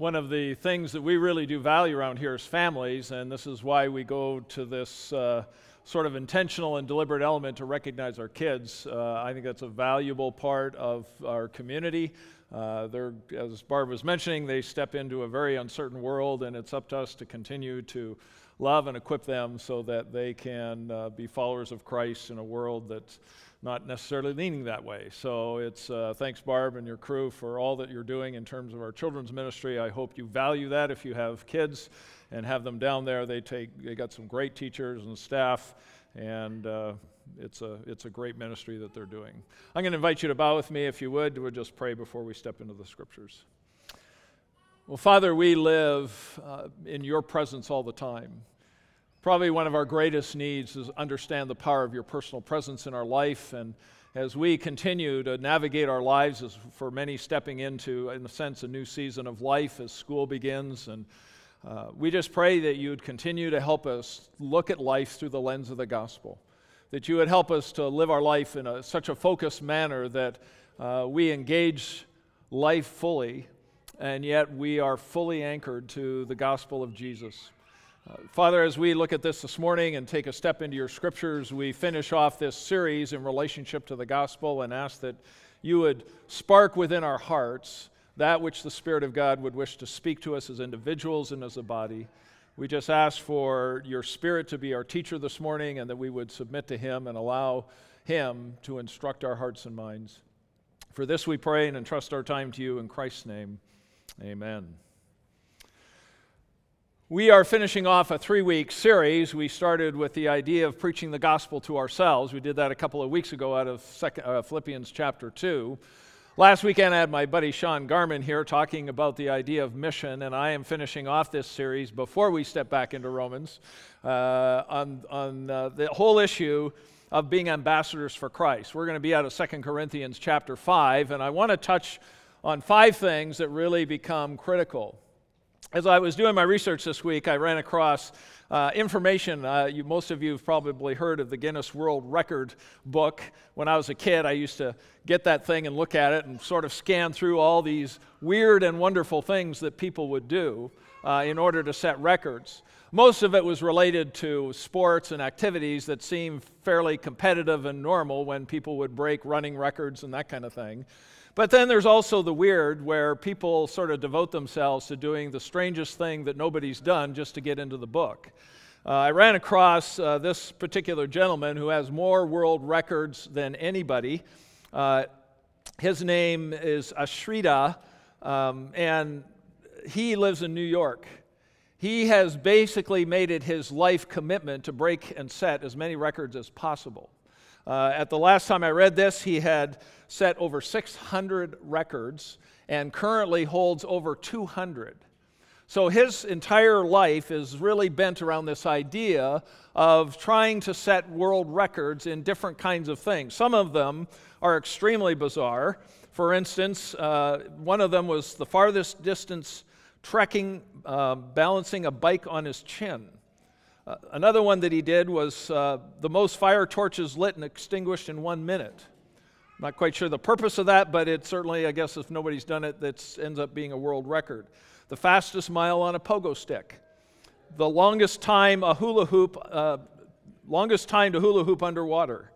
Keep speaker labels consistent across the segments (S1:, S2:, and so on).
S1: one of the things that we really do value around here is families, and this is why we go to this uh, sort of intentional and deliberate element to recognize our kids. Uh, I think that's a valuable part of our community. Uh, they're, as Barb was mentioning, they step into a very uncertain world, and it's up to us to continue to love and equip them so that they can uh, be followers of Christ in a world that's not necessarily leaning that way. So it's uh, thanks, Barb, and your crew for all that you're doing in terms of our children's ministry. I hope you value that if you have kids and have them down there. They take they got some great teachers and staff, and uh, it's a it's a great ministry that they're doing. I'm going to invite you to bow with me if you would. We'll just pray before we step into the scriptures. Well, Father, we live uh, in your presence all the time. Probably one of our greatest needs is understand the power of your personal presence in our life. And as we continue to navigate our lives, as for many stepping into, in a sense, a new season of life as school begins, and uh, we just pray that you would continue to help us look at life through the lens of the gospel. That you would help us to live our life in a, such a focused manner that uh, we engage life fully, and yet we are fully anchored to the gospel of Jesus. Father, as we look at this this morning and take a step into your scriptures, we finish off this series in relationship to the gospel and ask that you would spark within our hearts that which the Spirit of God would wish to speak to us as individuals and as a body. We just ask for your Spirit to be our teacher this morning and that we would submit to Him and allow Him to instruct our hearts and minds. For this we pray and entrust our time to you in Christ's name. Amen. We are finishing off a three week series. We started with the idea of preaching the gospel to ourselves. We did that a couple of weeks ago out of second, uh, Philippians chapter 2. Last weekend, I had my buddy Sean Garman here talking about the idea of mission, and I am finishing off this series before we step back into Romans uh, on, on uh, the whole issue of being ambassadors for Christ. We're going to be out of Second Corinthians chapter 5, and I want to touch on five things that really become critical as I was doing my research this week, I ran across uh, information. Uh, you, most of you have probably heard of the Guinness World Record book. When I was a kid, I used to get that thing and look at it and sort of scan through all these weird and wonderful things that people would do uh, in order to set records. Most of it was related to sports and activities that seemed fairly competitive and normal when people would break running records and that kind of thing. But then there's also the weird where people sort of devote themselves to doing the strangest thing that nobody's done just to get into the book. Uh, I ran across uh, this particular gentleman who has more world records than anybody. Uh, his name is Ashrita, um, and he lives in New York. He has basically made it his life commitment to break and set as many records as possible. Uh, at the last time I read this, he had set over 600 records and currently holds over 200. So his entire life is really bent around this idea of trying to set world records in different kinds of things. Some of them are extremely bizarre. For instance, uh, one of them was the farthest distance trekking, uh, balancing a bike on his chin. Uh, another one that he did was uh, the most fire torches lit and extinguished in one minute. I'm Not quite sure the purpose of that, but it certainly, I guess, if nobody's done it, that ends up being a world record. The fastest mile on a pogo stick. The longest time a hula hoop, uh, longest time to hula hoop underwater.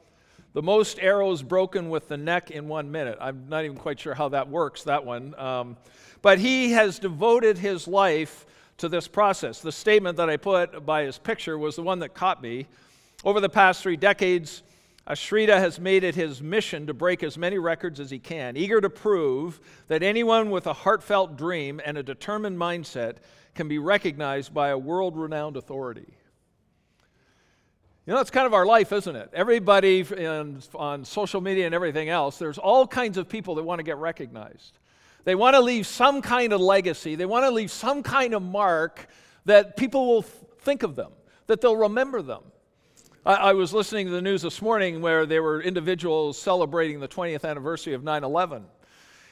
S1: The most arrows broken with the neck in one minute. I'm not even quite sure how that works, that one. Um, but he has devoted his life to this process. The statement that I put by his picture was the one that caught me. Over the past three decades, Ashrita has made it his mission to break as many records as he can, eager to prove that anyone with a heartfelt dream and a determined mindset can be recognized by a world renowned authority. You know, it's kind of our life, isn't it? Everybody in, on social media and everything else, there's all kinds of people that want to get recognized. They want to leave some kind of legacy, they want to leave some kind of mark that people will think of them, that they'll remember them. I, I was listening to the news this morning where there were individuals celebrating the 20th anniversary of 9 11.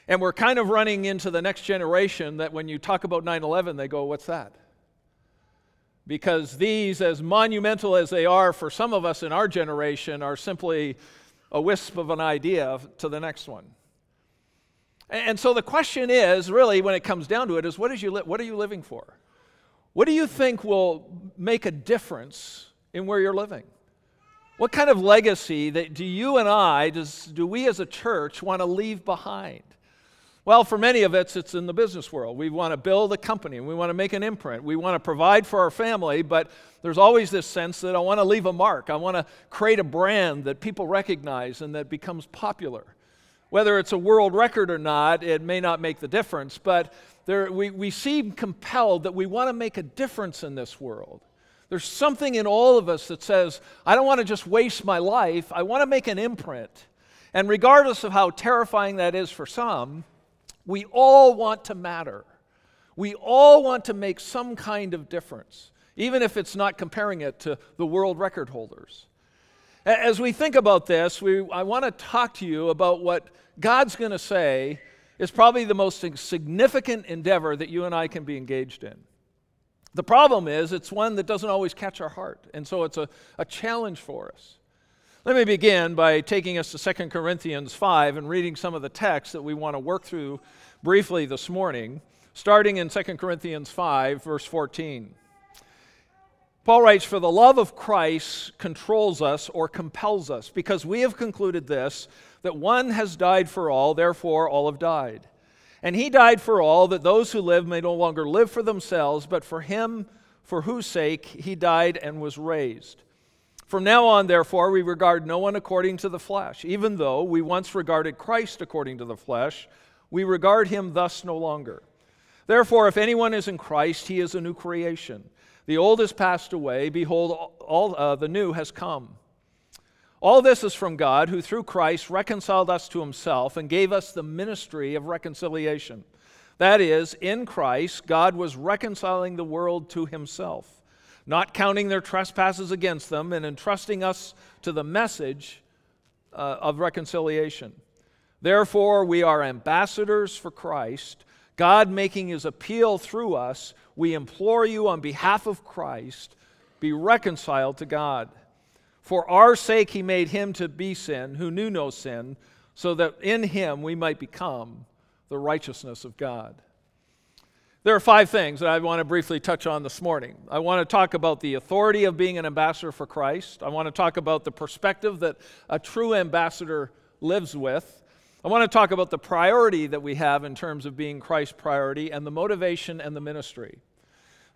S1: And we're kind of running into the next generation that when you talk about 9 11, they go, What's that? Because these, as monumental as they are for some of us in our generation, are simply a wisp of an idea to the next one. And so the question is really, when it comes down to it, is what, is you li- what are you living for? What do you think will make a difference in where you're living? What kind of legacy that do you and I, does, do we as a church want to leave behind? Well, for many of us, it's in the business world. We want to build a company, we want to make an imprint, we want to provide for our family, but there's always this sense that I want to leave a mark. I want to create a brand that people recognize and that becomes popular. Whether it's a world record or not, it may not make the difference, but there, we, we seem compelled that we want to make a difference in this world. There's something in all of us that says, I don't want to just waste my life, I want to make an imprint. And regardless of how terrifying that is for some, we all want to matter. We all want to make some kind of difference, even if it's not comparing it to the world record holders. As we think about this, we, I want to talk to you about what God's going to say is probably the most significant endeavor that you and I can be engaged in. The problem is, it's one that doesn't always catch our heart, and so it's a, a challenge for us. Let me begin by taking us to 2 Corinthians 5 and reading some of the text that we want to work through briefly this morning, starting in 2 Corinthians 5, verse 14. Paul writes, For the love of Christ controls us or compels us, because we have concluded this, that one has died for all, therefore all have died. And he died for all, that those who live may no longer live for themselves, but for him for whose sake he died and was raised. From now on, therefore, we regard no one according to the flesh. Even though we once regarded Christ according to the flesh, we regard him thus no longer. Therefore, if anyone is in Christ, he is a new creation. The old has passed away. Behold, all uh, the new has come. All this is from God, who through Christ reconciled us to himself and gave us the ministry of reconciliation. That is, in Christ, God was reconciling the world to himself, not counting their trespasses against them, and entrusting us to the message uh, of reconciliation. Therefore, we are ambassadors for Christ God making his appeal through us, we implore you on behalf of Christ, be reconciled to God. For our sake, he made him to be sin who knew no sin, so that in him we might become the righteousness of God. There are five things that I want to briefly touch on this morning. I want to talk about the authority of being an ambassador for Christ. I want to talk about the perspective that a true ambassador lives with. I want to talk about the priority that we have in terms of being Christ's priority and the motivation and the ministry.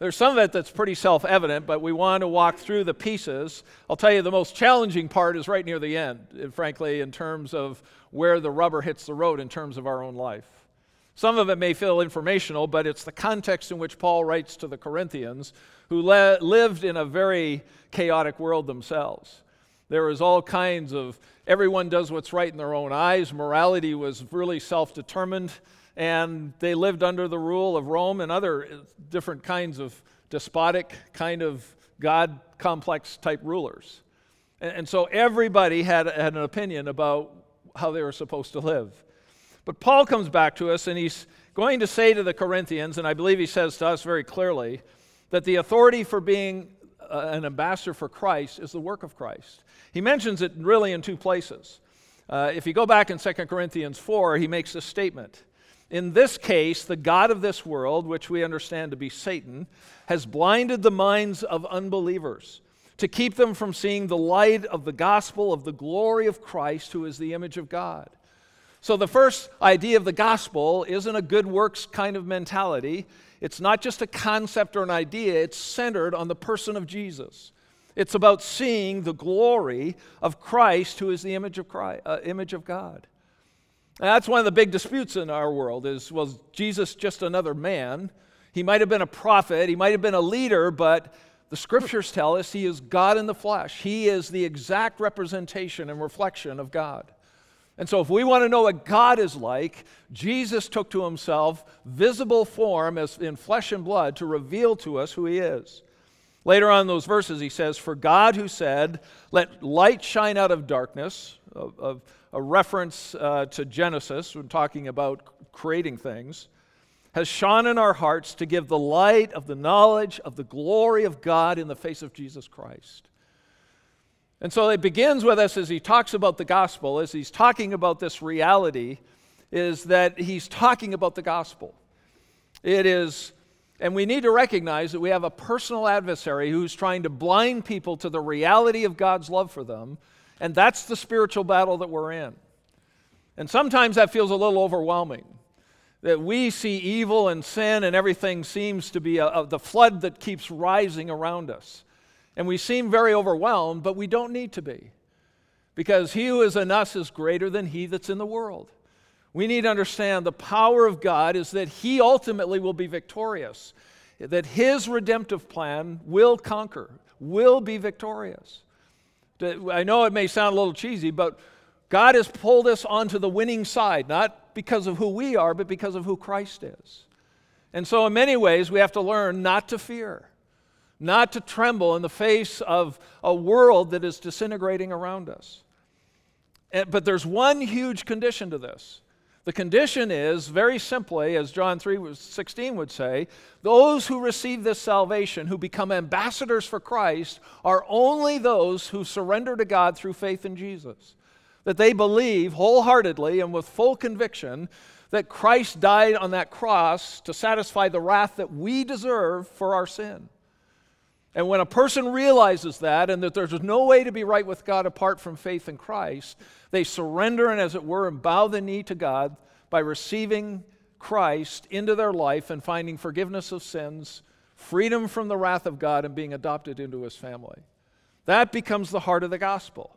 S1: There's some of it that's pretty self evident, but we want to walk through the pieces. I'll tell you the most challenging part is right near the end, frankly, in terms of where the rubber hits the road in terms of our own life. Some of it may feel informational, but it's the context in which Paul writes to the Corinthians, who le- lived in a very chaotic world themselves. There was all kinds of everyone does what's right in their own eyes. Morality was really self determined, and they lived under the rule of Rome and other uh, different kinds of despotic, kind of God complex type rulers. And, and so everybody had, had an opinion about how they were supposed to live. But Paul comes back to us and he's going to say to the Corinthians, and I believe he says to us very clearly, that the authority for being uh, an ambassador for Christ is the work of Christ. He mentions it really in two places. Uh, if you go back in 2 Corinthians 4, he makes this statement. In this case, the God of this world, which we understand to be Satan, has blinded the minds of unbelievers to keep them from seeing the light of the gospel of the glory of Christ, who is the image of God. So, the first idea of the gospel isn't a good works kind of mentality. It's not just a concept or an idea, it's centered on the person of Jesus. It's about seeing the glory of Christ, who is the image of, Christ, uh, image of God. And that's one of the big disputes in our world is, was Jesus just another man? He might have been a prophet, he might have been a leader, but the scriptures tell us he is God in the flesh. He is the exact representation and reflection of God. And so, if we want to know what God is like, Jesus took to himself visible form as in flesh and blood to reveal to us who he is. Later on in those verses, he says, For God who said, Let light shine out of darkness, a, a reference uh, to Genesis when talking about creating things, has shone in our hearts to give the light of the knowledge of the glory of God in the face of Jesus Christ. And so it begins with us as he talks about the gospel, as he's talking about this reality. is that he's talking about the gospel. It is, and we need to recognize that we have a personal adversary who's trying to blind people to the reality of God's love for them, and that's the spiritual battle that we're in. And sometimes that feels a little overwhelming. That we see evil and sin and everything seems to be a, a, the flood that keeps rising around us. And we seem very overwhelmed, but we don't need to be. Because he who is in us is greater than he that's in the world. We need to understand the power of God is that he ultimately will be victorious, that his redemptive plan will conquer, will be victorious. I know it may sound a little cheesy, but God has pulled us onto the winning side, not because of who we are, but because of who Christ is. And so, in many ways, we have to learn not to fear, not to tremble in the face of a world that is disintegrating around us. Eh, but there's one huge condition to this. The condition is, very simply, as John 3 16 would say, those who receive this salvation, who become ambassadors for Christ, are only those who surrender to God through faith in Jesus that they believe wholeheartedly and with full conviction that Christ died on that cross to satisfy the wrath that we deserve for our sin. And when a person realizes that and that there's no way to be right with God apart from faith in Christ, they surrender and, as it were, and bow the knee to God by receiving Christ into their life and finding forgiveness of sins, freedom from the wrath of God, and being adopted into his family. That becomes the heart of the gospel.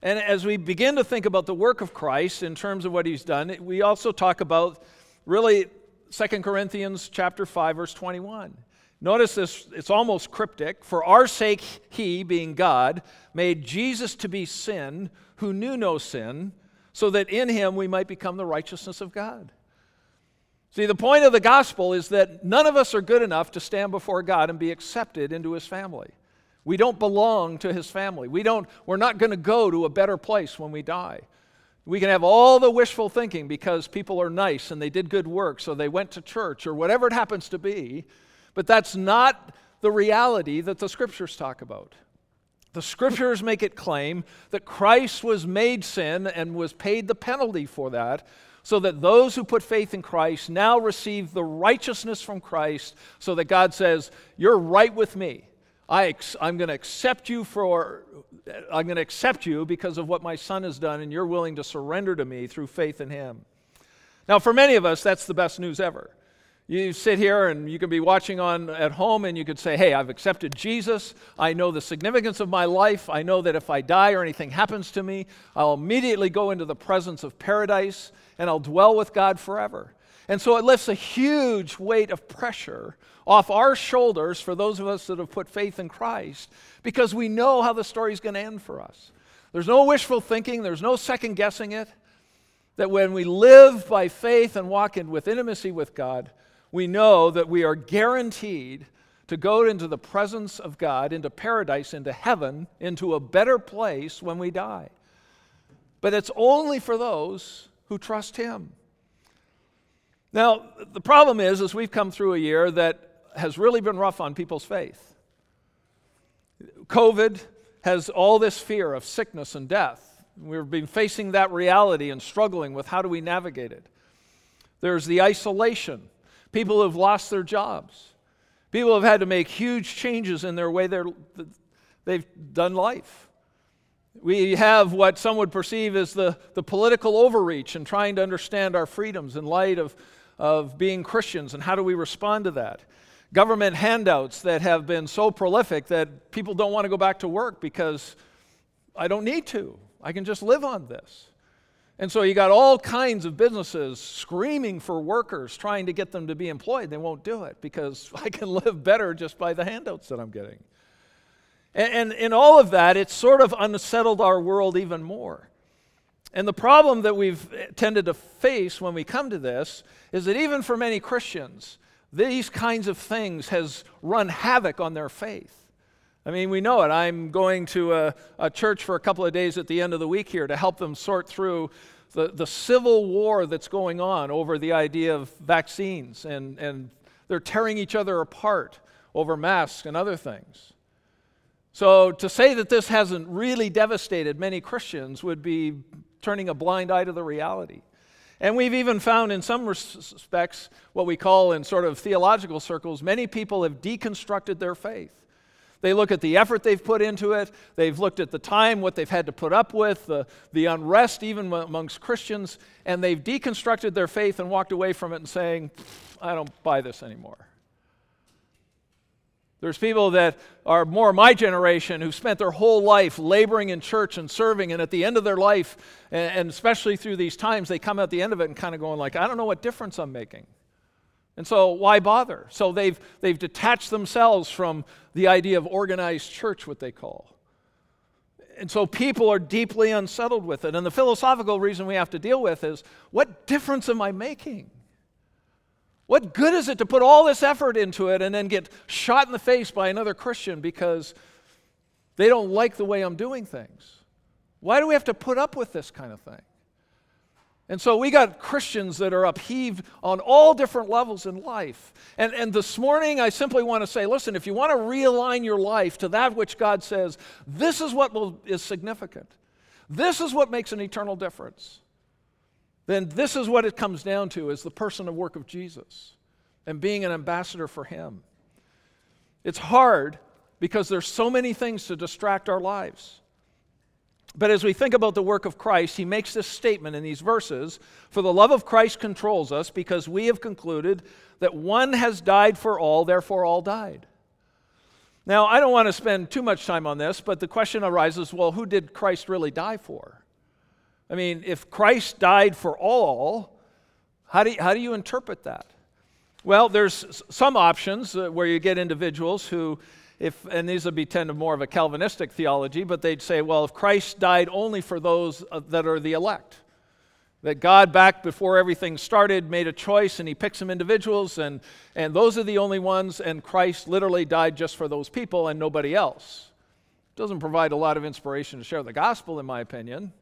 S1: And as we begin to think about the work of Christ in terms of what he's done, we also talk about really 2 Corinthians chapter 5 verse 21. Notice this, it's almost cryptic. For our sake he, being God, made Jesus to be sin who knew no sin, so that in him we might become the righteousness of God. See, the point of the gospel is that none of us are good enough to stand before God and be accepted into his family. We don't belong to his family. We don't, we're not going to go to a better place when we die. We can have all the wishful thinking because people are nice and they did good work, so they went to church or whatever it happens to be, but that's not the reality that the scriptures talk about. The scriptures make it claim that Christ was made sin and was paid the penalty for that, so that those who put faith in Christ now receive the righteousness from Christ, so that God says, You're right with me. I am going to accept you for, I'm going to accept you because of what my son has done, and you're willing to surrender to me through faith in him. Now, for many of us, that's the best news ever. You sit here and you can be watching on at home and you could say, Hey, I've accepted Jesus. I know the significance of my life. I know that if I die or anything happens to me, I'll immediately go into the presence of paradise and I'll dwell with God forever. And so it lifts a huge weight of pressure off our shoulders for those of us that have put faith in Christ because we know how the story is going to end for us. There's no wishful thinking, there's no second guessing it. That when we live by faith and walk in with intimacy with God, we know that we are guaranteed to go into the presence of God, into paradise, into heaven, into a better place when we die. But it's only for those who trust Him. Now, the problem is, is we've come through a year that has really been rough on people's faith. COVID has all this fear of sickness and death. We've been facing that reality and struggling with how do we navigate it. There's the isolation. People have lost their jobs. People have had to make huge changes in their way they've done life. We have what some would perceive as the, the political overreach and trying to understand our freedoms in light of of being Christians and how do we respond to that? Government handouts that have been so prolific that people don't want to go back to work because I don't need to. I can just live on this. And so you got all kinds of businesses screaming for workers, trying to get them to be employed. They won't do it because I can live better just by the handouts that I'm getting. And, in all of that, it's sort of unsettled our world even more. And the problem that we've eh, tended to face when we come to this is that even for many Christians, these kinds of things has run havoc on their faith. I mean, we know it. I'm going to a, a, church for a couple of days at the end of the week here to help them sort through the, the civil war that's going on over the idea of vaccines, and, and they're tearing each other apart over masks and other things. So, to say that this hasn't really devastated many Christians would be turning a blind eye to the reality. And we've even found, in some respects, what we call in sort of theological circles, many people have deconstructed their faith. They look at the effort they've put into it, they've looked at the time, what they've had to put up with, the, the unrest even amongst Christians, and they've deconstructed their faith and walked away from it and saying, I don't buy this anymore. There's people that are more my generation who spent their whole life laboring in church and serving, and at the end of their life, and especially through these times, they come at the end of it and kind of going like, I don't know what difference I'm making. And so why bother? So they've, they've detached themselves from the idea of organized church, what they call. And so people are deeply unsettled with it. And the philosophical reason we have to deal with is what difference am I making? What good is it to put all this effort into it and then get shot in the face by another Christian because they don't like the way I'm doing things? Why do we have to put up with this kind of thing? And so we got Christians that are upheaved on all different levels in life. And, and this morning, I simply want to say listen, if you want to realign your life to that which God says, this is what will, is significant, this is what makes an eternal difference then this is what it comes down to is the person and work of Jesus and being an ambassador for him. It's hard because there's so many things to distract our lives. But as we think about the work of Christ, he makes this statement in these verses For the love of Christ controls us because we have concluded that one has died for all, therefore all died. Now, I don't want to spend too much time on this, but the question arises well, who did Christ really die for? I mean, if Christ died for all, how do you, how do you interpret that? Well, there's some options uh, where you get individuals who, if, and these would be tend to more of a Calvinistic theology, but they'd say, well, if Christ died only for those uh, that are the elect, that God, back before everything started, made a choice and he picked some individuals, and, and those are the only ones, and Christ literally died just for those people and nobody else. Doesn't provide a lot of inspiration to share the gospel, in my opinion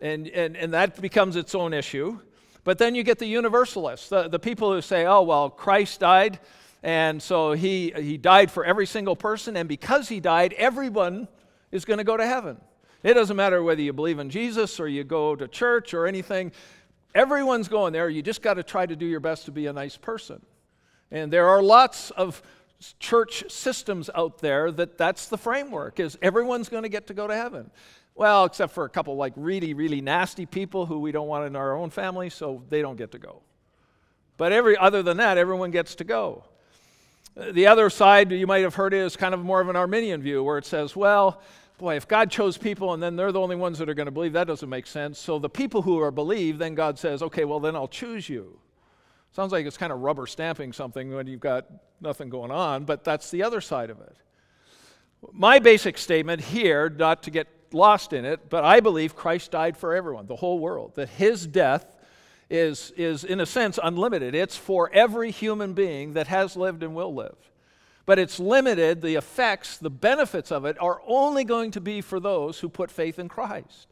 S1: and, and, and that becomes its own issue. But then you get the universalists, the, the people who say, oh, well, Christ died, and so he, he died for every single person, and because he died, everyone is going to go to heaven. It doesn't matter whether you believe in Jesus or you go to church or anything, everyone's going there. You just got to try to do your best to be a nice person. And there are lots of church systems out there that that's the framework is everyone's going to get to go to heaven well, except for a couple like really, really nasty people who we don't want in our own family, so they don't get to go. But every other than that, everyone gets to go. The other side you might have heard is kind of more of an Arminian view where it says, well, boy, if God chose people and then they're the only ones that are going to believe, that doesn't make sense. So the people who are believed, then God says, okay, well, then I'll choose you. Sounds like it's kind of rubber stamping something when you've got nothing going on, but that's the other side of it. My basic statement here, not to get lost in it, but I believe Christ died for everyone, the whole world, that his death is, is in a sense, unlimited. It's for every human being that has lived and will live. But it's limited, the effects, the benefits of it are only going to be for those who put faith in Christ.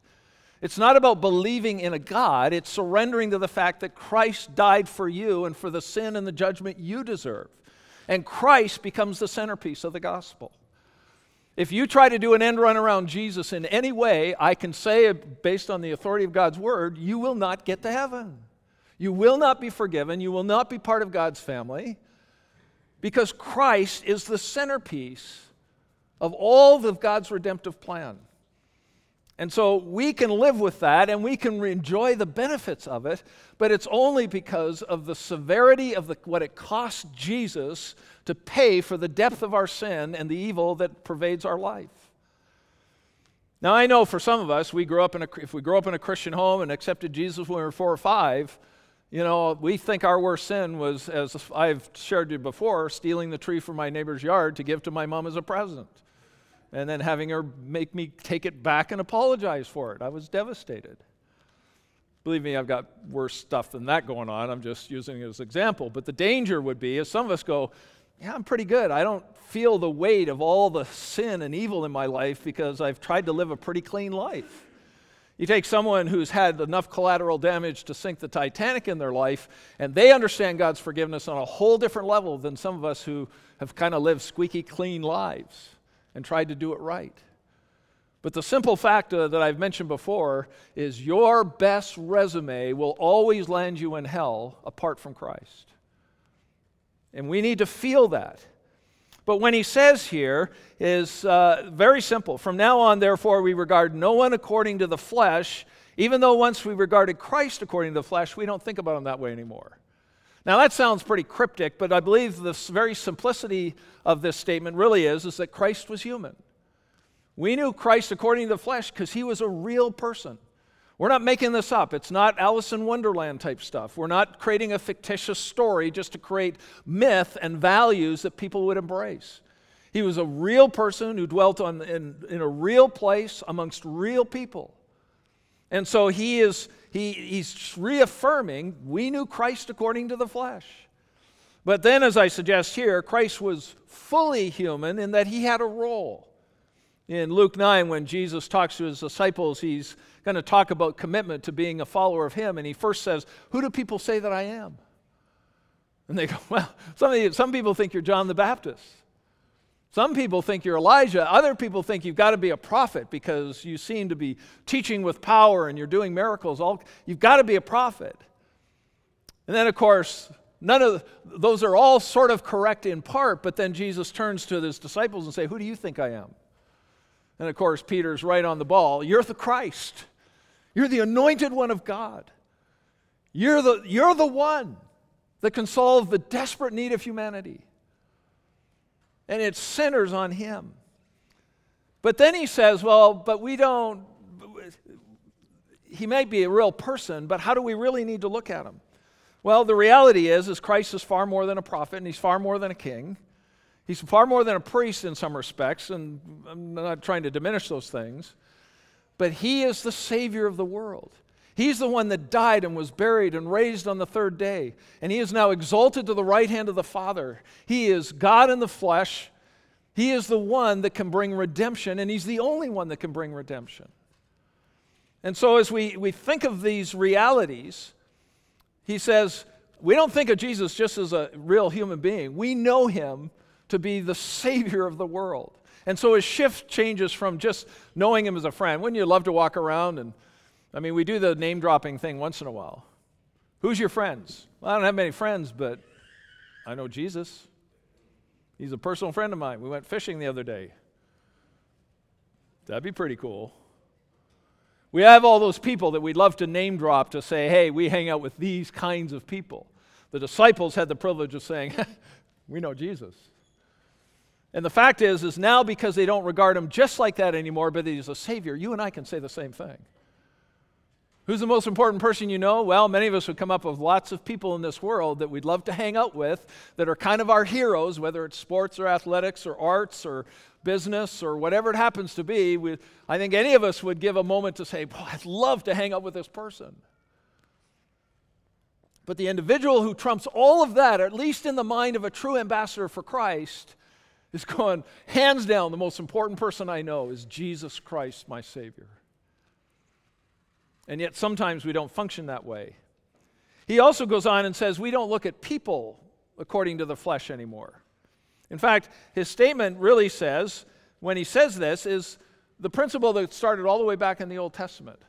S1: It's not about believing in a God, it's surrendering to the fact that Christ died for you and for the sin and the judgment you deserve. And Christ becomes the centerpiece of the gospel. If you try to do an end run around Jesus in any way, I can say, based on the authority of God's word, you will not get to heaven. You will not be forgiven. You will not be part of God's family because Christ is the centerpiece of all of God's redemptive plan. And so we can live with that and we can enjoy the benefits of it, but it's only because of the severity of the, what it cost Jesus to pay for the depth of our sin and the evil that pervades our life. Now, I know for some of us, we grew up in a, if we grew up in a Christian home and accepted Jesus when we were four or five, you know, we think our worst sin was, as I've shared with you before, stealing the tree from my neighbor's yard to give to my mom as a present and then having her make me take it back and apologize for it. I was devastated. Believe me, I've got worse stuff than that going on. I'm just using it as an example. But the danger would be is some of us go, Yeah, I'm pretty good. I don't feel the weight of all the sin and evil in my life because I've tried to live a pretty clean life. You take someone who's had enough collateral damage to sink the Titanic in their life, and they understand God's forgiveness on a whole different level than some of us who have kind of lived squeaky clean lives and tried to do it right. But the simple fact uh, that I've mentioned before is your best resume will always land you in hell apart from Christ. And we need to feel that. But when he says here is uh, very simple. From now on, therefore, we regard no one according to the flesh, even though once we regarded Christ according to the flesh, we don't think about him that way anymore. Now that sounds pretty cryptic, but I believe the very simplicity of this statement really is, is that Christ was human. We knew Christ according to the flesh because he was a real person. We're not making this up. It's not Alice in Wonderland type stuff. We're not creating a fictitious story just to create myth and values that people would embrace. He was a real person who dwelt on, in, in a real place amongst real people. And so he is he, he's reaffirming we knew Christ according to the flesh. But then, as I suggest here, Christ was fully human in that he had a role. In Luke 9, when Jesus talks to his disciples, he's going to talk about commitment to being a follower of him. And he first says, Who do people say that I am? And they go, Well, some, you, some people think you're John the Baptist. Some people think you're Elijah. Other people think you've got to be a prophet because you seem to be teaching with power and you're doing miracles. All, you've got to be a prophet. And then, of course, none of those are all sort of correct in part, but then Jesus turns to his disciples and say, Who do you think I am? And of course, Peter's right on the ball. You're the Christ. You're the anointed one of God. You're the, you're the one that can solve the desperate need of humanity and it centers on him. But then he says, well, but we don't, he might be a real person, but how do we really need to look at him? Well, the reality is, is Christ is far more than a prophet, and he's far more than a king. He's far more than a priest in some respects, and I'm not trying to diminish those things. But he is the Savior of the world. He's the one that died and was buried and raised on the third day. And he is now exalted to the right hand of the Father. He is God in the flesh. He is the one that can bring redemption, and he's the only one that can bring redemption. And so, as we, we think of these realities, he says, we don't think of Jesus just as a real human being. We know him to be the Savior of the world. And so his shift changes from just knowing him as a friend. Wouldn't you love to walk around and I mean, we do the name dropping thing once in a while. Who's your friends? Well, I don't have many friends, but I know Jesus. He's a personal friend of mine. We went fishing the other day. That'd be pretty cool. We have all those people that we'd love to name drop to say, hey, we hang out with these kinds of people. The disciples had the privilege of saying, we know Jesus. And the fact is, is now because they don't regard him just like that anymore, but he's a savior, you and I can say the same thing. Who's the most important person you know? Well, many of us would come up with lots of people in this world that we'd love to hang out with that are kind of our heroes, whether it's sports or athletics or arts or business or whatever it happens to be. We, I think any of us would give a moment to say, Boy, I'd love to hang out with this person. But the individual who trumps all of that, at least in the mind of a true ambassador for Christ, is going, hands down, the most important person I know is Jesus Christ, my Savior. And yet sometimes we don't function that way. He also goes on and says we don't look at people according to the flesh anymore. In fact, his statement really says, when he says this, is the principle that started all the way back in the Old Testament.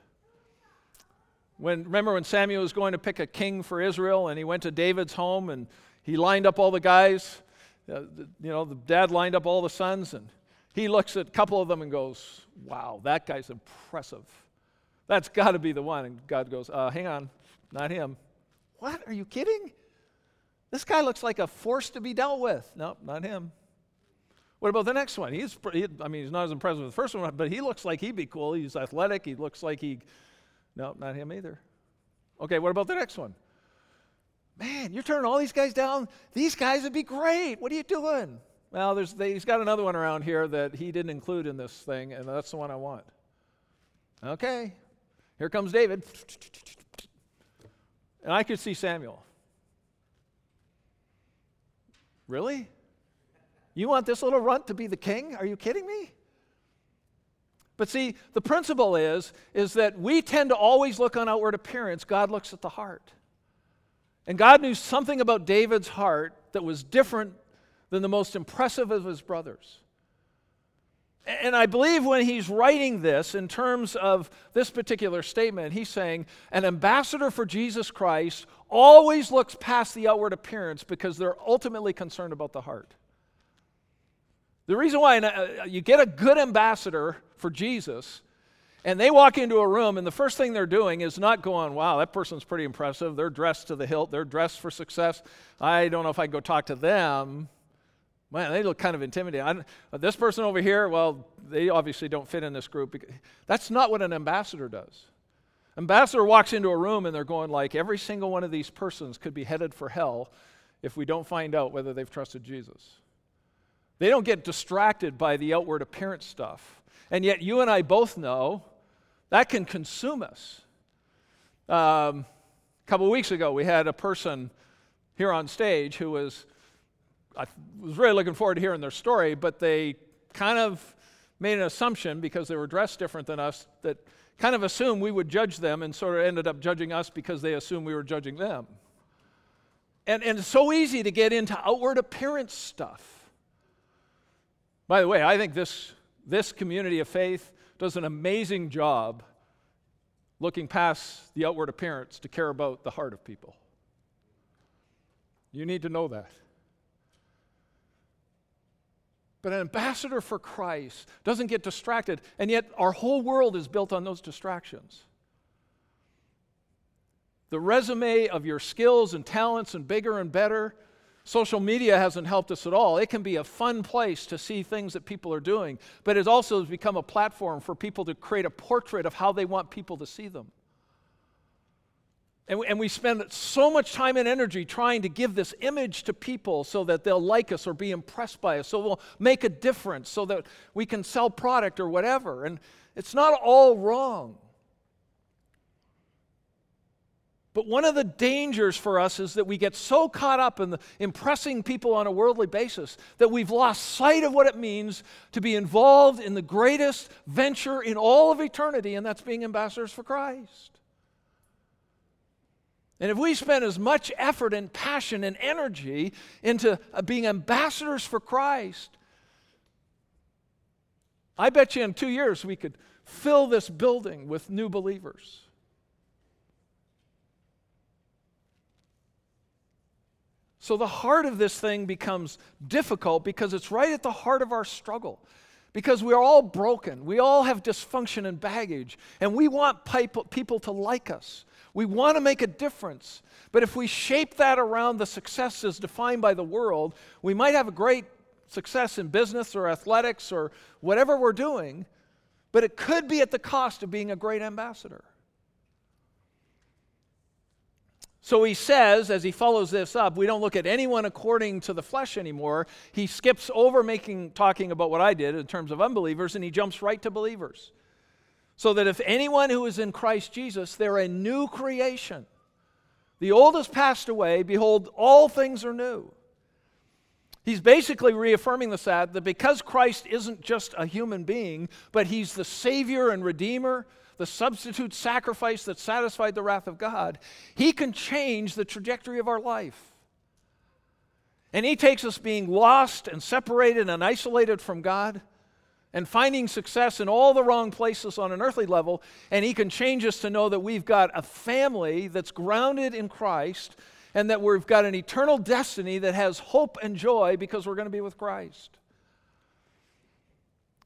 S1: When, remember when Samuel was going to pick a king for Israel and he went to David's home and he lined up all the guys, uh, you know, the dad lined up all the sons and he looks at a couple of them and goes, Wow, that guy's impressive. That's got to be the one. And God goes, uh, Hang on, not him. What? Are you kidding? This guy looks like a force to be dealt with. No, not him. What about the next one? He's, he, I mean, he's not as impressive as the first one, but he looks like he'd be cool. He's athletic. He looks like he, no, not him either. Okay, what about the next one? Man, you're turning all these guys down. These guys would be great. What are you doing? Well, there's, they, he's got another one around here that he didn't include in this thing, and that's the one I want. Okay, here comes David. And I could see Samuel. Really? You want this little runt to be the king? Are you kidding me? But see, the principle is is that we tend to always look on outward appearance. God looks at the heart. And God knew something about David's heart that was different than the most impressive of his brothers. And I believe when he's writing this in terms of this particular statement, he's saying an ambassador for Jesus Christ always looks past the outward appearance because they're ultimately concerned about the heart. The reason why uh, you get a good ambassador for Jesus and they walk into a room, and the first thing they're doing is not going, wow, that person's pretty impressive. They're dressed to the hilt, they're dressed for success. I don't know if I go talk to them. Man, they look kind of intimidating. This person over here, well, they obviously don't fit in this group. That's not what an ambassador does. Ambassador walks into a room and they're going like every single one of these persons could be headed for hell if we don't find out whether they've trusted Jesus. They don't get distracted by the outward appearance stuff. And yet you and I both know that can consume us. Um, a couple of weeks ago, we had a person here on stage who was I was really looking forward to hearing their story, but they kind of made an assumption because they were dressed different than us that kind of assumed we would judge them and sort of ended up judging us because they assumed we were judging them. And, and it's so easy to get into outward appearance stuff. By the way, I think this, this community of faith does an amazing job looking past the outward appearance to care about the heart of people. You need to know that. But an ambassador for Christ doesn't get distracted, and yet our whole world is built on those distractions. The resume of your skills and talents and bigger and better. Social media hasn't helped us at all. It can be a fun place to see things that people are doing, but it also has become a platform for people to create a portrait of how they want people to see them. And we, and we spend so much time and energy trying to give this image to people so that they'll like us or be impressed by us, so we'll make a difference, so that we can sell product or whatever. And it's not all wrong. But one of the dangers for us is that we get so caught up in impressing people on a worldly basis that we've lost sight of what it means to be involved in the greatest venture in all of eternity, and that's being ambassadors for Christ. And if we spend as much effort and passion and energy into uh, being ambassadors for Christ, I bet you in two years we could fill this building with new believers. So the heart of this thing becomes difficult because it's right at the heart of our struggle. Because we're all broken. We all have dysfunction and baggage. And we want people to like us. We want to make a difference. But if we shape that around the successes defined by the world, we might have a great success in business or athletics or whatever we're doing, but it could be at the cost of being a great ambassador. So he says, as he follows this up, we don't look at anyone according to the flesh anymore. He skips over making talking about what I did in terms of unbelievers, and he jumps right to believers. So that if anyone who is in Christ Jesus, they're a new creation. The old has passed away, behold, all things are new. He's basically reaffirming the fact that because Christ isn't just a human being, but he's the Savior and Redeemer, the substitute sacrifice that satisfied the wrath of God, he can change the trajectory of our life. And he takes us being lost and separated and isolated from God and finding success in all the wrong places on an earthly level, and He can change us to know that we've got a family that's grounded in Christ and that we've got an eternal destiny that has hope and joy because we're going to be with Christ.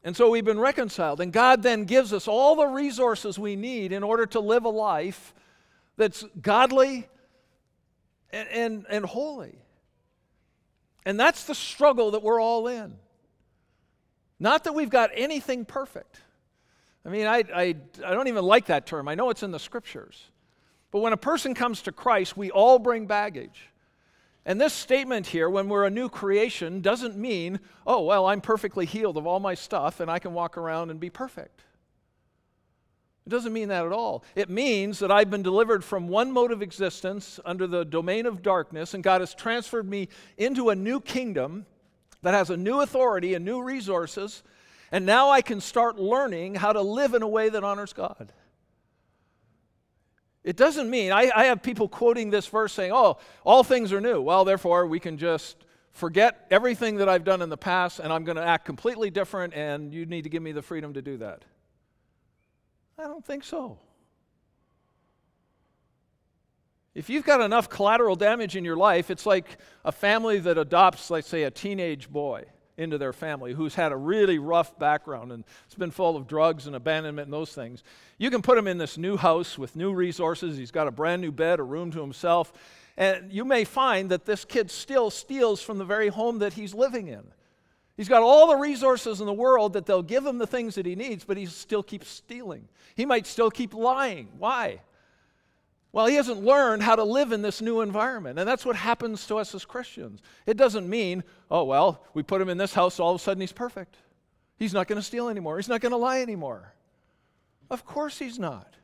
S1: And so we've been reconciled, and God then gives us all the resources we need in order to live a life that's godly and, and, and holy. And that's the struggle that we're all in. Not that we've got anything perfect. I mean, I, I, I don't even like that term. I know it's in the scriptures. But when a person comes to Christ, we all bring baggage. And this statement here, when we're a new creation, doesn't mean, oh, well, I'm perfectly healed of all my stuff and I can walk around and be perfect. It doesn't mean that at all. It means that I've been delivered from one mode of existence under the domain of darkness, and God has transferred me into a new kingdom that has a new authority and new resources, and now I can start learning how to live in a way that honors God. It doesn't mean, I, I have people quoting this verse saying, oh, all things are new. Well, therefore, we can just forget everything that I've done in the past and I'm going to act completely different, and you need to give me the freedom to do that. I don't think so. If you've got enough collateral damage in your life, it's like a family that adopts, let's say, a teenage boy into their family who's had a really rough background and it's been full of drugs and abandonment and those things. You can put him in this new house with new resources. He's got a brand new bed, a room to himself. And you may find that this kid still steals from the very home that he's living in. He's got all the resources in the world that they'll give him the things that he needs, but he still keeps stealing. He might still keep lying. Why? Well, he hasn't learned how to live in this new environment. And that's what happens to us as Christians. It doesn't mean, oh, well, we put him in this house, all of a sudden he's perfect. He's not going to steal anymore. He's not going to lie anymore. Of course he's not.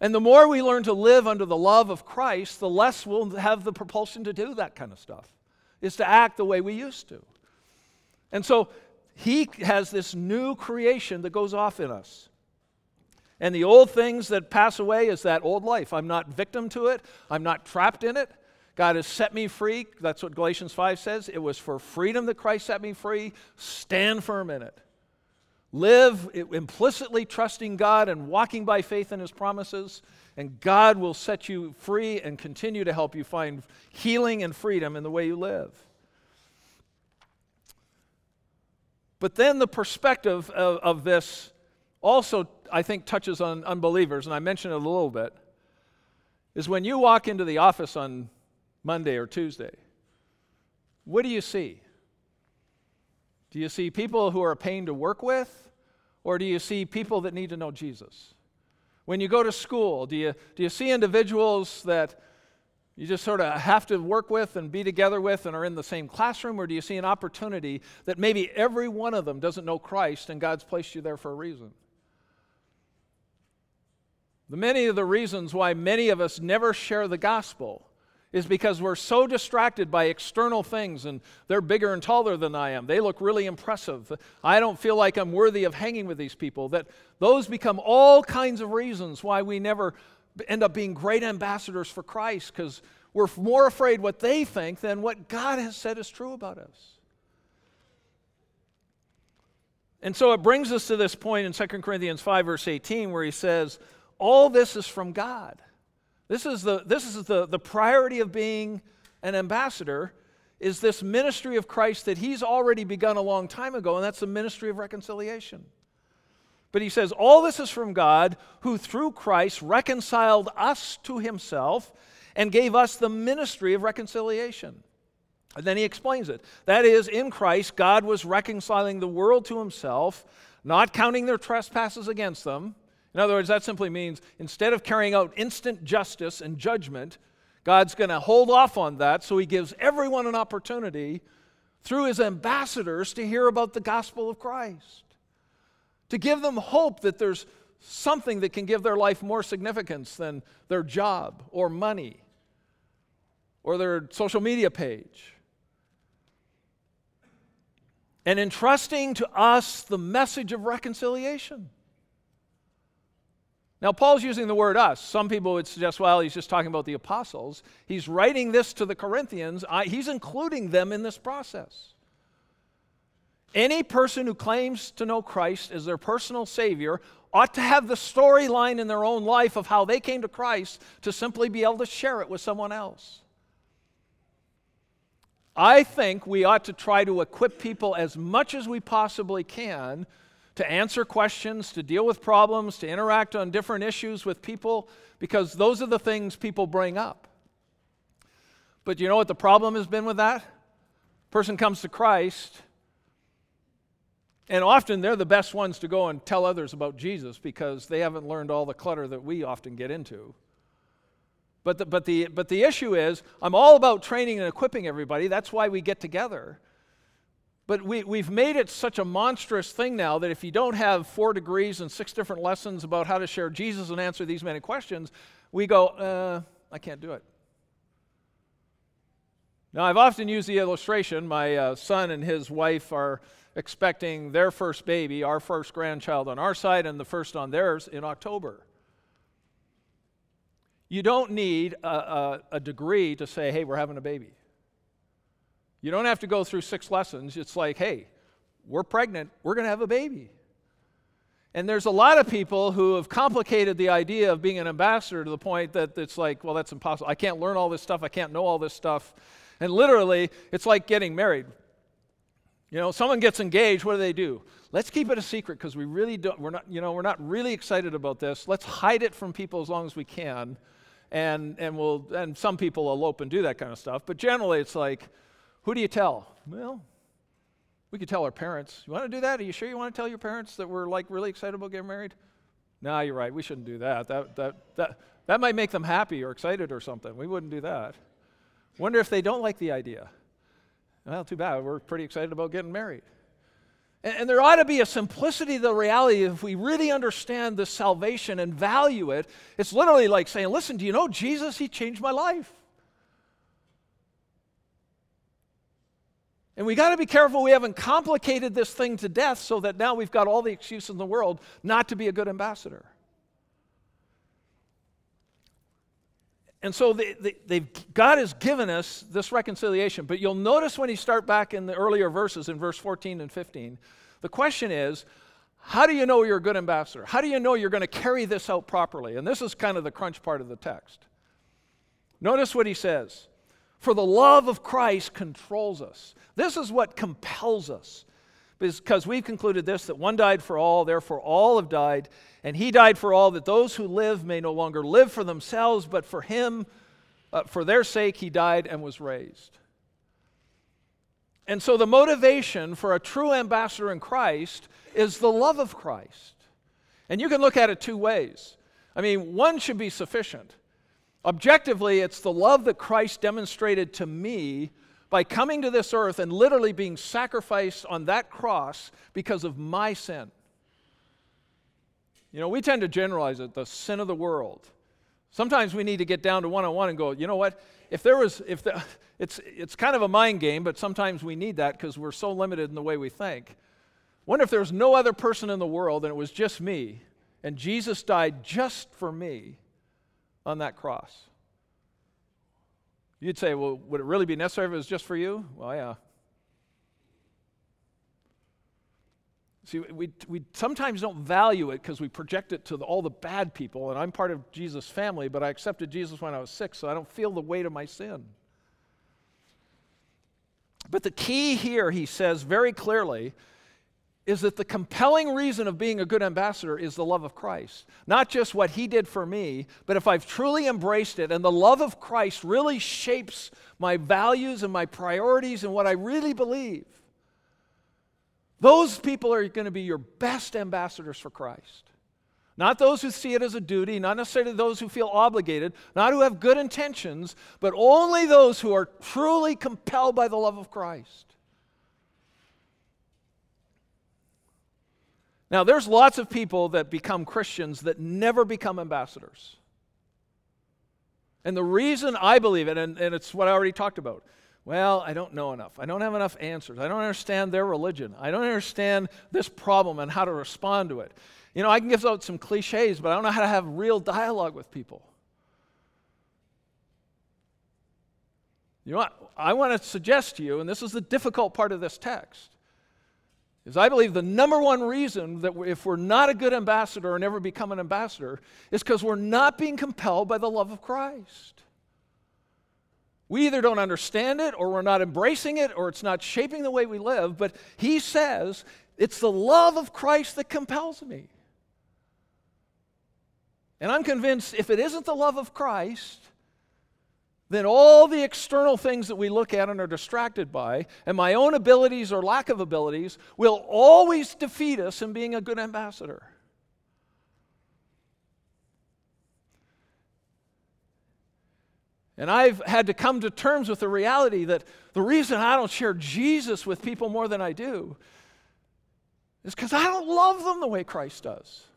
S1: And the more we learn to live under the love of Christ, the less we'll have the propulsion to do that kind of stuff, is to act the way we used to. And so he has this new creation that goes off in us. And the old things that pass away is that old life. I'm not victim to it, I'm not trapped in it. God has set me free. That's what Galatians 5 says. It was for freedom that Christ set me free. Stand firm in it. Live implicitly trusting God and walking by faith in His promises, and God will set you free and continue to help you find healing and freedom in the way you live. But then the perspective of, of this also, I think, touches on unbelievers, and I mentioned it a little bit, is when you walk into the office on Monday or Tuesday, what do you see? Do you see people who are a pain to work with, or do you see people that need to know Jesus? When you go to school, do you, do you see individuals that you just sort of have to work with and be together with and are in the same classroom, or do you see an opportunity that maybe every one of them doesn't know Christ and God's placed you there for a reason? Many of the reasons why many of us never share the gospel is because we're so distracted by external things and they're bigger and taller than I am. They look really impressive. I don't feel like I'm worthy of hanging with these people. That those become all kinds of reasons why we never end up being great ambassadors for Christ because we're more afraid what they think than what God has said is true about us. And so it brings us to this point in 2 Corinthians 5, verse 18, where he says, all this is from God. This is the, this is the, the priority of being an ambassador is this ministry of Christ that he's already begun a long time ago, and that's the ministry of reconciliation. But he says, All this is from God, who through Christ reconciled us to himself and gave us the ministry of reconciliation. And then he explains it. That is, in Christ, God was reconciling the world to himself, not counting their trespasses against them in other words, that simply means instead of carrying out instant justice and judgment, God's going to hold off on that so he gives everyone an opportunity through his ambassadors to hear about the gospel of Christ, to give them hope that there's something that can give their life more significance than their job or money or their social media page. And entrusting to us the message of reconciliation. Now, Paul's using the word us. Some people would suggest, well, he's just talking about the apostles. He's writing this to the Corinthians, I, he's including them in this process. Any person who claims to know Christ as their personal Savior ought to have the storyline in their own life of how they came to Christ to simply be able to share it with someone else. I think we ought to try to equip people as much as we possibly can to answer questions, to deal with problems, to interact on different issues with people, because those are the things people bring up. But you know what the problem has been with that? Person comes to Christ, and often they're the best ones to go and tell others about Jesus because they haven't learned all the clutter that we often get into. But the, but, the, but the issue is, I'm all about training and equipping everybody. That's why we get together. But we, we've made it such a monstrous thing now that if you don't have four degrees and six different lessons about how to share Jesus and answer these many questions, we go, uh, I can't do it. Now, I've often used the illustration. My uh, son and his wife are expecting their first baby, our first grandchild on our side, and the first on theirs in October. You don't need a, a, a degree to say, hey, we're having a baby. You don't have to go through six lessons. It's like, hey, we're pregnant, we're going to have a baby. And there's a lot of people who have complicated the idea of being an ambassador to the point that it's like, well, that's impossible. I can't learn all this stuff, I can't know all this stuff. And literally, it's like getting married. You know, someone gets engaged, what do they do? Let's keep it a secret because we really don't, we're not, you know, we're not really excited about this. Let's hide it from people as long as we can. And, and we'll, and some people elope and do that kind of stuff. But generally, it's like, who do you tell? Well, we could tell our parents. You want to do that? Are you sure you want to tell your parents that we're like really excited about getting married? No, you're right. We shouldn't do that. That, that, that, that might make them happy or excited or something. We wouldn't do that. Wonder if they don't like the idea. Well, too bad. We're pretty excited about getting married. And, and there ought to be a simplicity to the reality if we really understand this salvation and value it. It's literally like saying, listen, do you know Jesus? He changed my life. And we got to be careful we haven't complicated this thing to death so that now we've got all the excuse in the world not to be a good ambassador. And so they, they, God has given us this reconciliation. But you'll notice when you start back in the earlier verses, in verse 14 and 15, the question is how do you know you're a good ambassador? How do you know you're going to carry this out properly? And this is kind of the crunch part of the text. Notice what he says For the love of Christ controls us. This is what compels us. Because we've concluded this that one died for all, therefore all have died, and he died for all, that those who live may no longer live for themselves, but for him, uh, for their sake, he died and was raised. And so the motivation for a true ambassador in Christ is the love of Christ. And you can look at it two ways. I mean, one should be sufficient. Objectively, it's the love that Christ demonstrated to me by coming to this earth and literally being sacrificed on that cross because of my sin. You know, we tend to generalize it, the sin of the world. Sometimes we need to get down to one on one and go, you know what? If there was, if the, it's, it's kind of a mind game, but sometimes we need that because we're so limited in the way we think. Wonder if there was no other person in the world and it was just me, and Jesus died just for me on that cross. You'd say, well, would it really be necessary if it was just for you? Well, yeah. See, we, we sometimes don't value it because we project it to the, all the bad people, and I'm part of Jesus' family, but I accepted Jesus when I was six, so I don't feel the weight of my sin. But the key here, he says very clearly, is that the compelling reason of being a good ambassador is the love of Christ. Not just what he did for me, but if I've truly embraced it and the love of Christ really shapes my values and my priorities and what I really believe, those people are going to be your best ambassadors for Christ. Not those who see it as a duty, not necessarily those who feel obligated, not who have good intentions, but only those who are truly compelled by the love of Christ. Now, there's lots of people that become Christians that never become ambassadors. And the reason I believe it, and, and it's what I already talked about, well, I don't know enough. I don't have enough answers. I don't understand their religion. I don't understand this problem and how to respond to it. You know, I can give out some cliches, but I don't know how to have real dialogue with people. You know what? I want to suggest to you, and this is the difficult part of this text is I believe the number one reason that if we're not a good ambassador or never become an ambassador is because we're not being compelled by the love of Christ. We either don't understand it or we're not embracing it or it's not shaping the way we live, but he says it's the love of Christ that compels me. And I'm convinced if it isn't the love of Christ, then all the external things that we look at and are distracted by, and my own abilities or lack of abilities, will always defeat us in being a good ambassador. And I've had to come to terms with the reality that the reason I don't share Jesus with people more than I do is because I don't love them the way Christ does.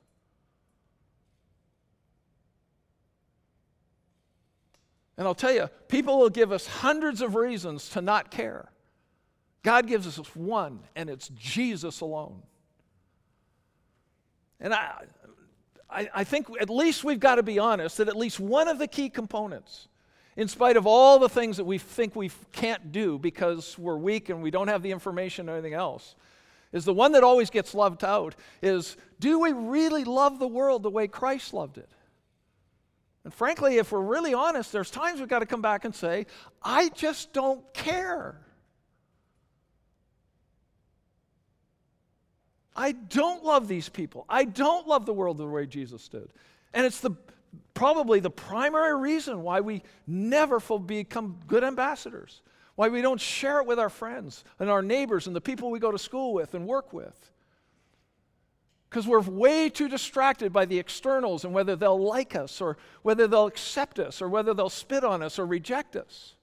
S1: And I'll tell you, people will give us hundreds of reasons to not care. God gives us one, and it's Jesus alone. And I, I, I think at least we've got to be honest that at least one of the key components in spite of all the things that we think we can't do because we're weak and we don't have the information or anything else, is the one that always gets loved out is do we really love the world the way Christ loved it? And frankly, if we're really honest, there's times we've got to come back and say, I just don't care. I don't love these people. I don't love the world the way Jesus did. And it's the probably the primary reason why we never become good ambassadors, why we don't share it with our friends and our neighbors and the people we go to school with and work with. Because we're way too distracted by the externals and whether they'll like us or whether they'll accept us or whether they'll spit on us or reject us.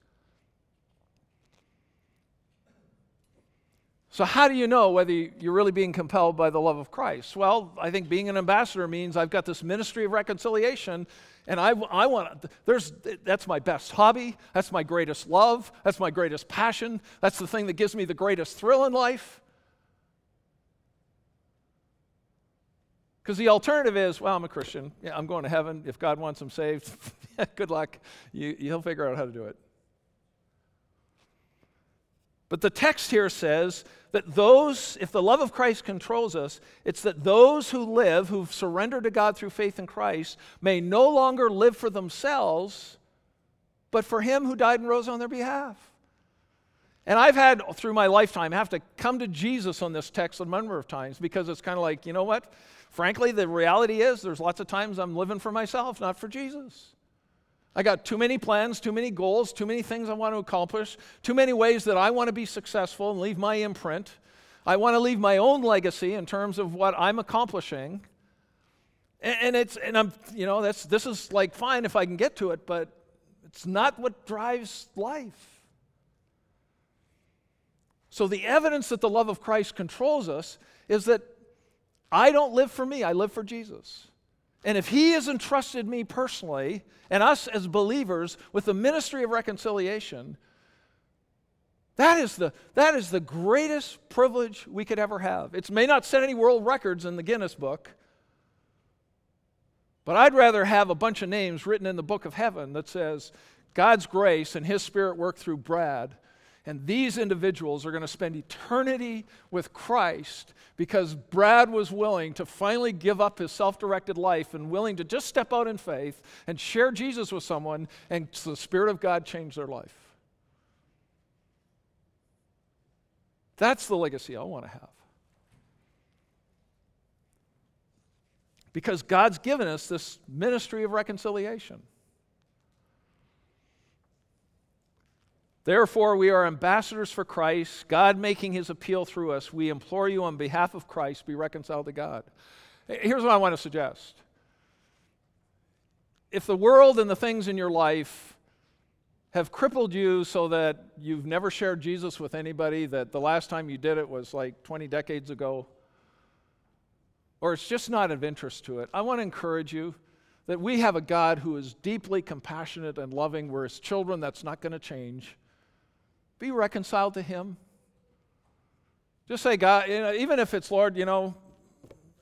S1: So, how do you know whether you're really being compelled by the love of Christ? Well, I think being an ambassador means I've got this ministry of reconciliation, and I, I want, there's, that's my best hobby, that's my greatest love, that's my greatest passion, that's the thing that gives me the greatest thrill in life. Because the alternative is, well, I'm a Christian, yeah, I'm going to heaven. If God wants them saved, good luck. You, he'll figure out how to do it. But the text here says that those, if the love of Christ controls us, it's that those who live, who've surrendered to God through faith in Christ, may no longer live for themselves, but for Him who died and rose on their behalf. And I've had, through my lifetime, have to come to Jesus on this text a number of times because it's kind of like, you know what? Frankly, the reality is there's lots of times I'm living for myself, not for Jesus. I got too many plans, too many goals, too many things I want to accomplish, too many ways that I want to be successful and leave my imprint. I want to leave my own legacy in terms of what I'm accomplishing. And, it's and I'm you know that's this is like fine if I can get to it, but it's not what drives life. So the evidence that the love of Christ controls us is that I don't live for me, I live for Jesus. And if He has entrusted me personally and us as believers with the ministry of reconciliation, that is, the, that is the greatest privilege we could ever have. It may not set any world records in the Guinness book, but I'd rather have a bunch of names written in the book of heaven that says, God's grace and His Spirit work through Brad and these individuals are going to spend eternity with Christ because Brad was willing to finally give up his self directed life and willing to just step out in faith and share Jesus with someone, and the Spirit of God changed their life. That's the legacy I want to have. Because God's given us this ministry of reconciliation. Therefore, we are ambassadors for Christ, God making his appeal through us. We implore you on behalf of Christ, be reconciled to God. Here's what I want to suggest. If the world and the things in your life have crippled you so that you've never shared Jesus with anybody, that the last time you did it was like 20 decades ago, or it's just not of interest to it, I want to encourage you that we have a God who is deeply compassionate and loving. We're his children, that's not going to change. Be reconciled to Him. Just say, God, you know, even if it's, Lord, you know,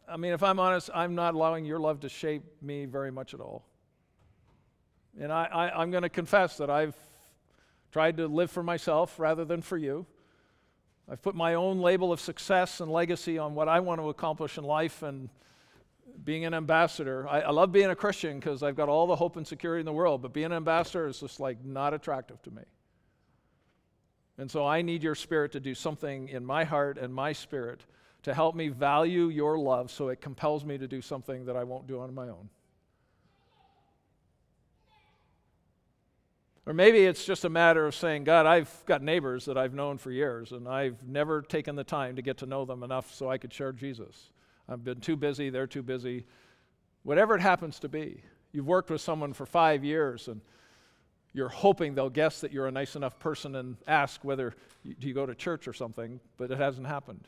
S1: I mean, if I'm honest, I'm not allowing your love to shape me very much at all. And I, I, I'm going to confess that I've tried to live for myself rather than for you. I've put my own label of success and legacy on what I want to accomplish in life and being an ambassador. I, I love being a Christian because I've got all the hope and security in the world, but being an ambassador is just like not attractive to me. And so I need your spirit to do something in my heart and my spirit to help me value your love so it compels me to do something that I won't do on my own. Or maybe it's just a matter of saying, God, I've got neighbors that I've known for years, and I've never taken the time to get to know them enough so I could share Jesus. I've been too busy, they're too busy. Whatever it happens to be. You've worked with someone for five years, and you're hoping they'll guess that you're a nice enough person and ask whether you, do you go to church or something, but it hasn't happened.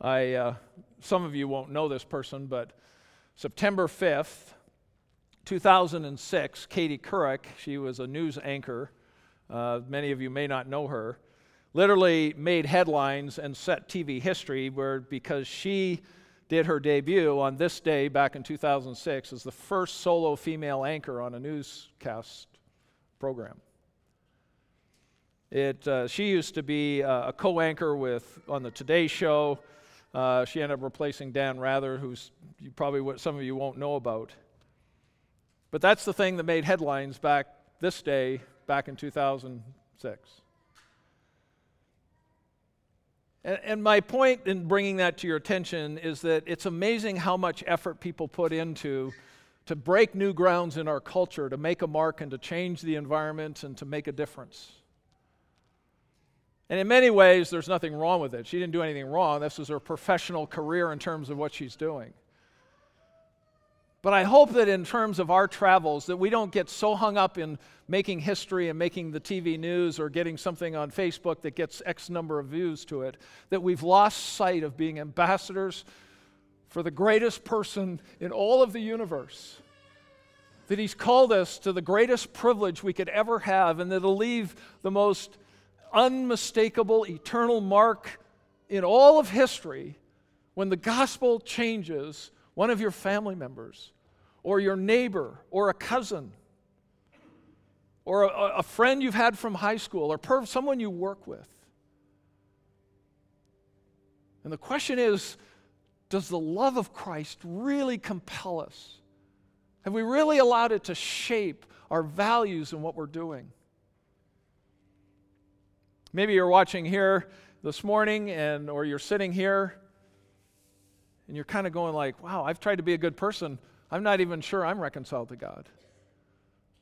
S1: I, uh, some of you won't know this person, but September 5th, 2006, Katie Couric, she was a news anchor. Uh, many of you may not know her. Literally made headlines and set TV history where because she did her debut on this day back in 2006 as the first solo female anchor on a newscast program. It, uh, she used to be uh, a co anchor with on the Today Show. Uh, she ended up replacing Dan Rather, who's you probably some of you won't know about. But that's the thing that made headlines back this day, back in 2006. And, and my point in bringing that to your attention is that it's amazing how much effort people put into to break new grounds in our culture, to make a mark and to change the environment and to make a difference. And in many ways, there's nothing wrong with it. She didn't do anything wrong. This was her professional career in terms of what she's doing. But I hope that in terms of our travels, that we don't get so hung up in making history and making the TV news or getting something on Facebook that gets X number of views to it, that we've lost sight of being ambassadors for the greatest person in all of the universe. That he's called us to the greatest privilege we could ever have, and that'll leave the most unmistakable, eternal mark in all of history when the gospel changes one of your family members or your neighbor or a cousin or a, a friend you've had from high school or per, someone you work with. And the question is does the love of Christ really compel us? Have we really allowed it to shape our values and what we're doing? Maybe you're watching here this morning and or you're sitting here and you're kind of going like, "Wow, I've tried to be a good person. I'm not even sure I'm reconciled to God.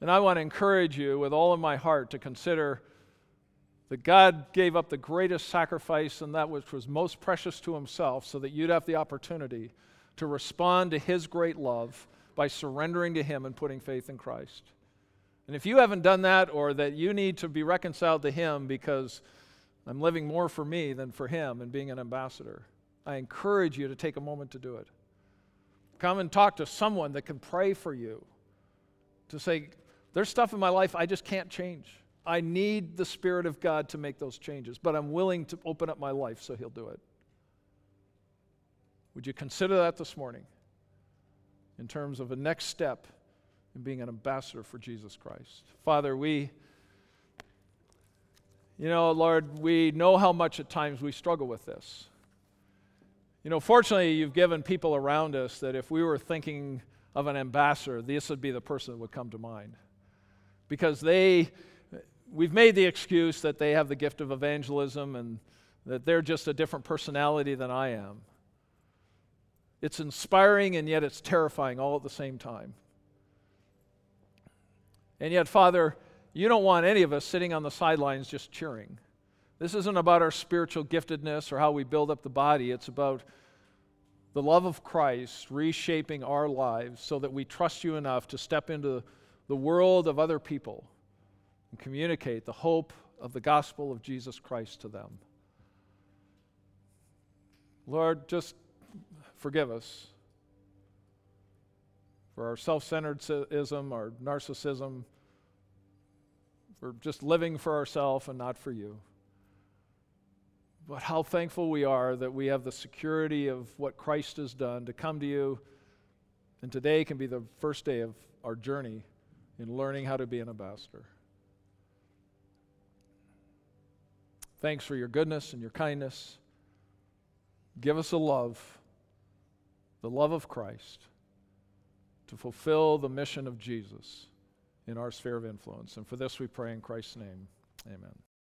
S1: And I want to encourage you with all of my heart to consider that God gave up the greatest sacrifice and that which was most precious to himself so that you'd have the opportunity to respond to his great love by surrendering to him and putting faith in Christ. And if you haven't done that or that you need to be reconciled to him because I'm living more for me than for him and being an ambassador, I encourage you to take a moment to do it. Come and talk to someone that can pray for you. To say, there's stuff in my life I just can't change. I need the Spirit of God to make those changes, but I'm willing to open up my life so He'll do it. Would you consider that this morning in terms of a next step in being an ambassador for Jesus Christ? Father, we, you know, Lord, we know how much at times we struggle with this. You know, fortunately, you've given people around us that if we were thinking of an ambassador, this would be the person that would come to mind. Because they, we've made the excuse that they have the gift of evangelism and that they're just a different personality than I am. It's inspiring and yet it's terrifying all at the same time. And yet, Father, you don't want any of us sitting on the sidelines just cheering. This isn't about our spiritual giftedness or how we build up the body. It's about the love of Christ reshaping our lives so that we trust you enough to step into the world of other people and communicate the hope of the gospel of Jesus Christ to them. Lord, just forgive us for our self centeredism, our narcissism, for just living for ourselves and not for you. But how thankful we are that we have the security of what Christ has done to come to you. And today can be the first day of our journey in learning how to be an ambassador. Thanks for your goodness and your kindness. Give us a love, the love of Christ, to fulfill the mission of Jesus in our sphere of influence. And for this we pray in Christ's name. Amen.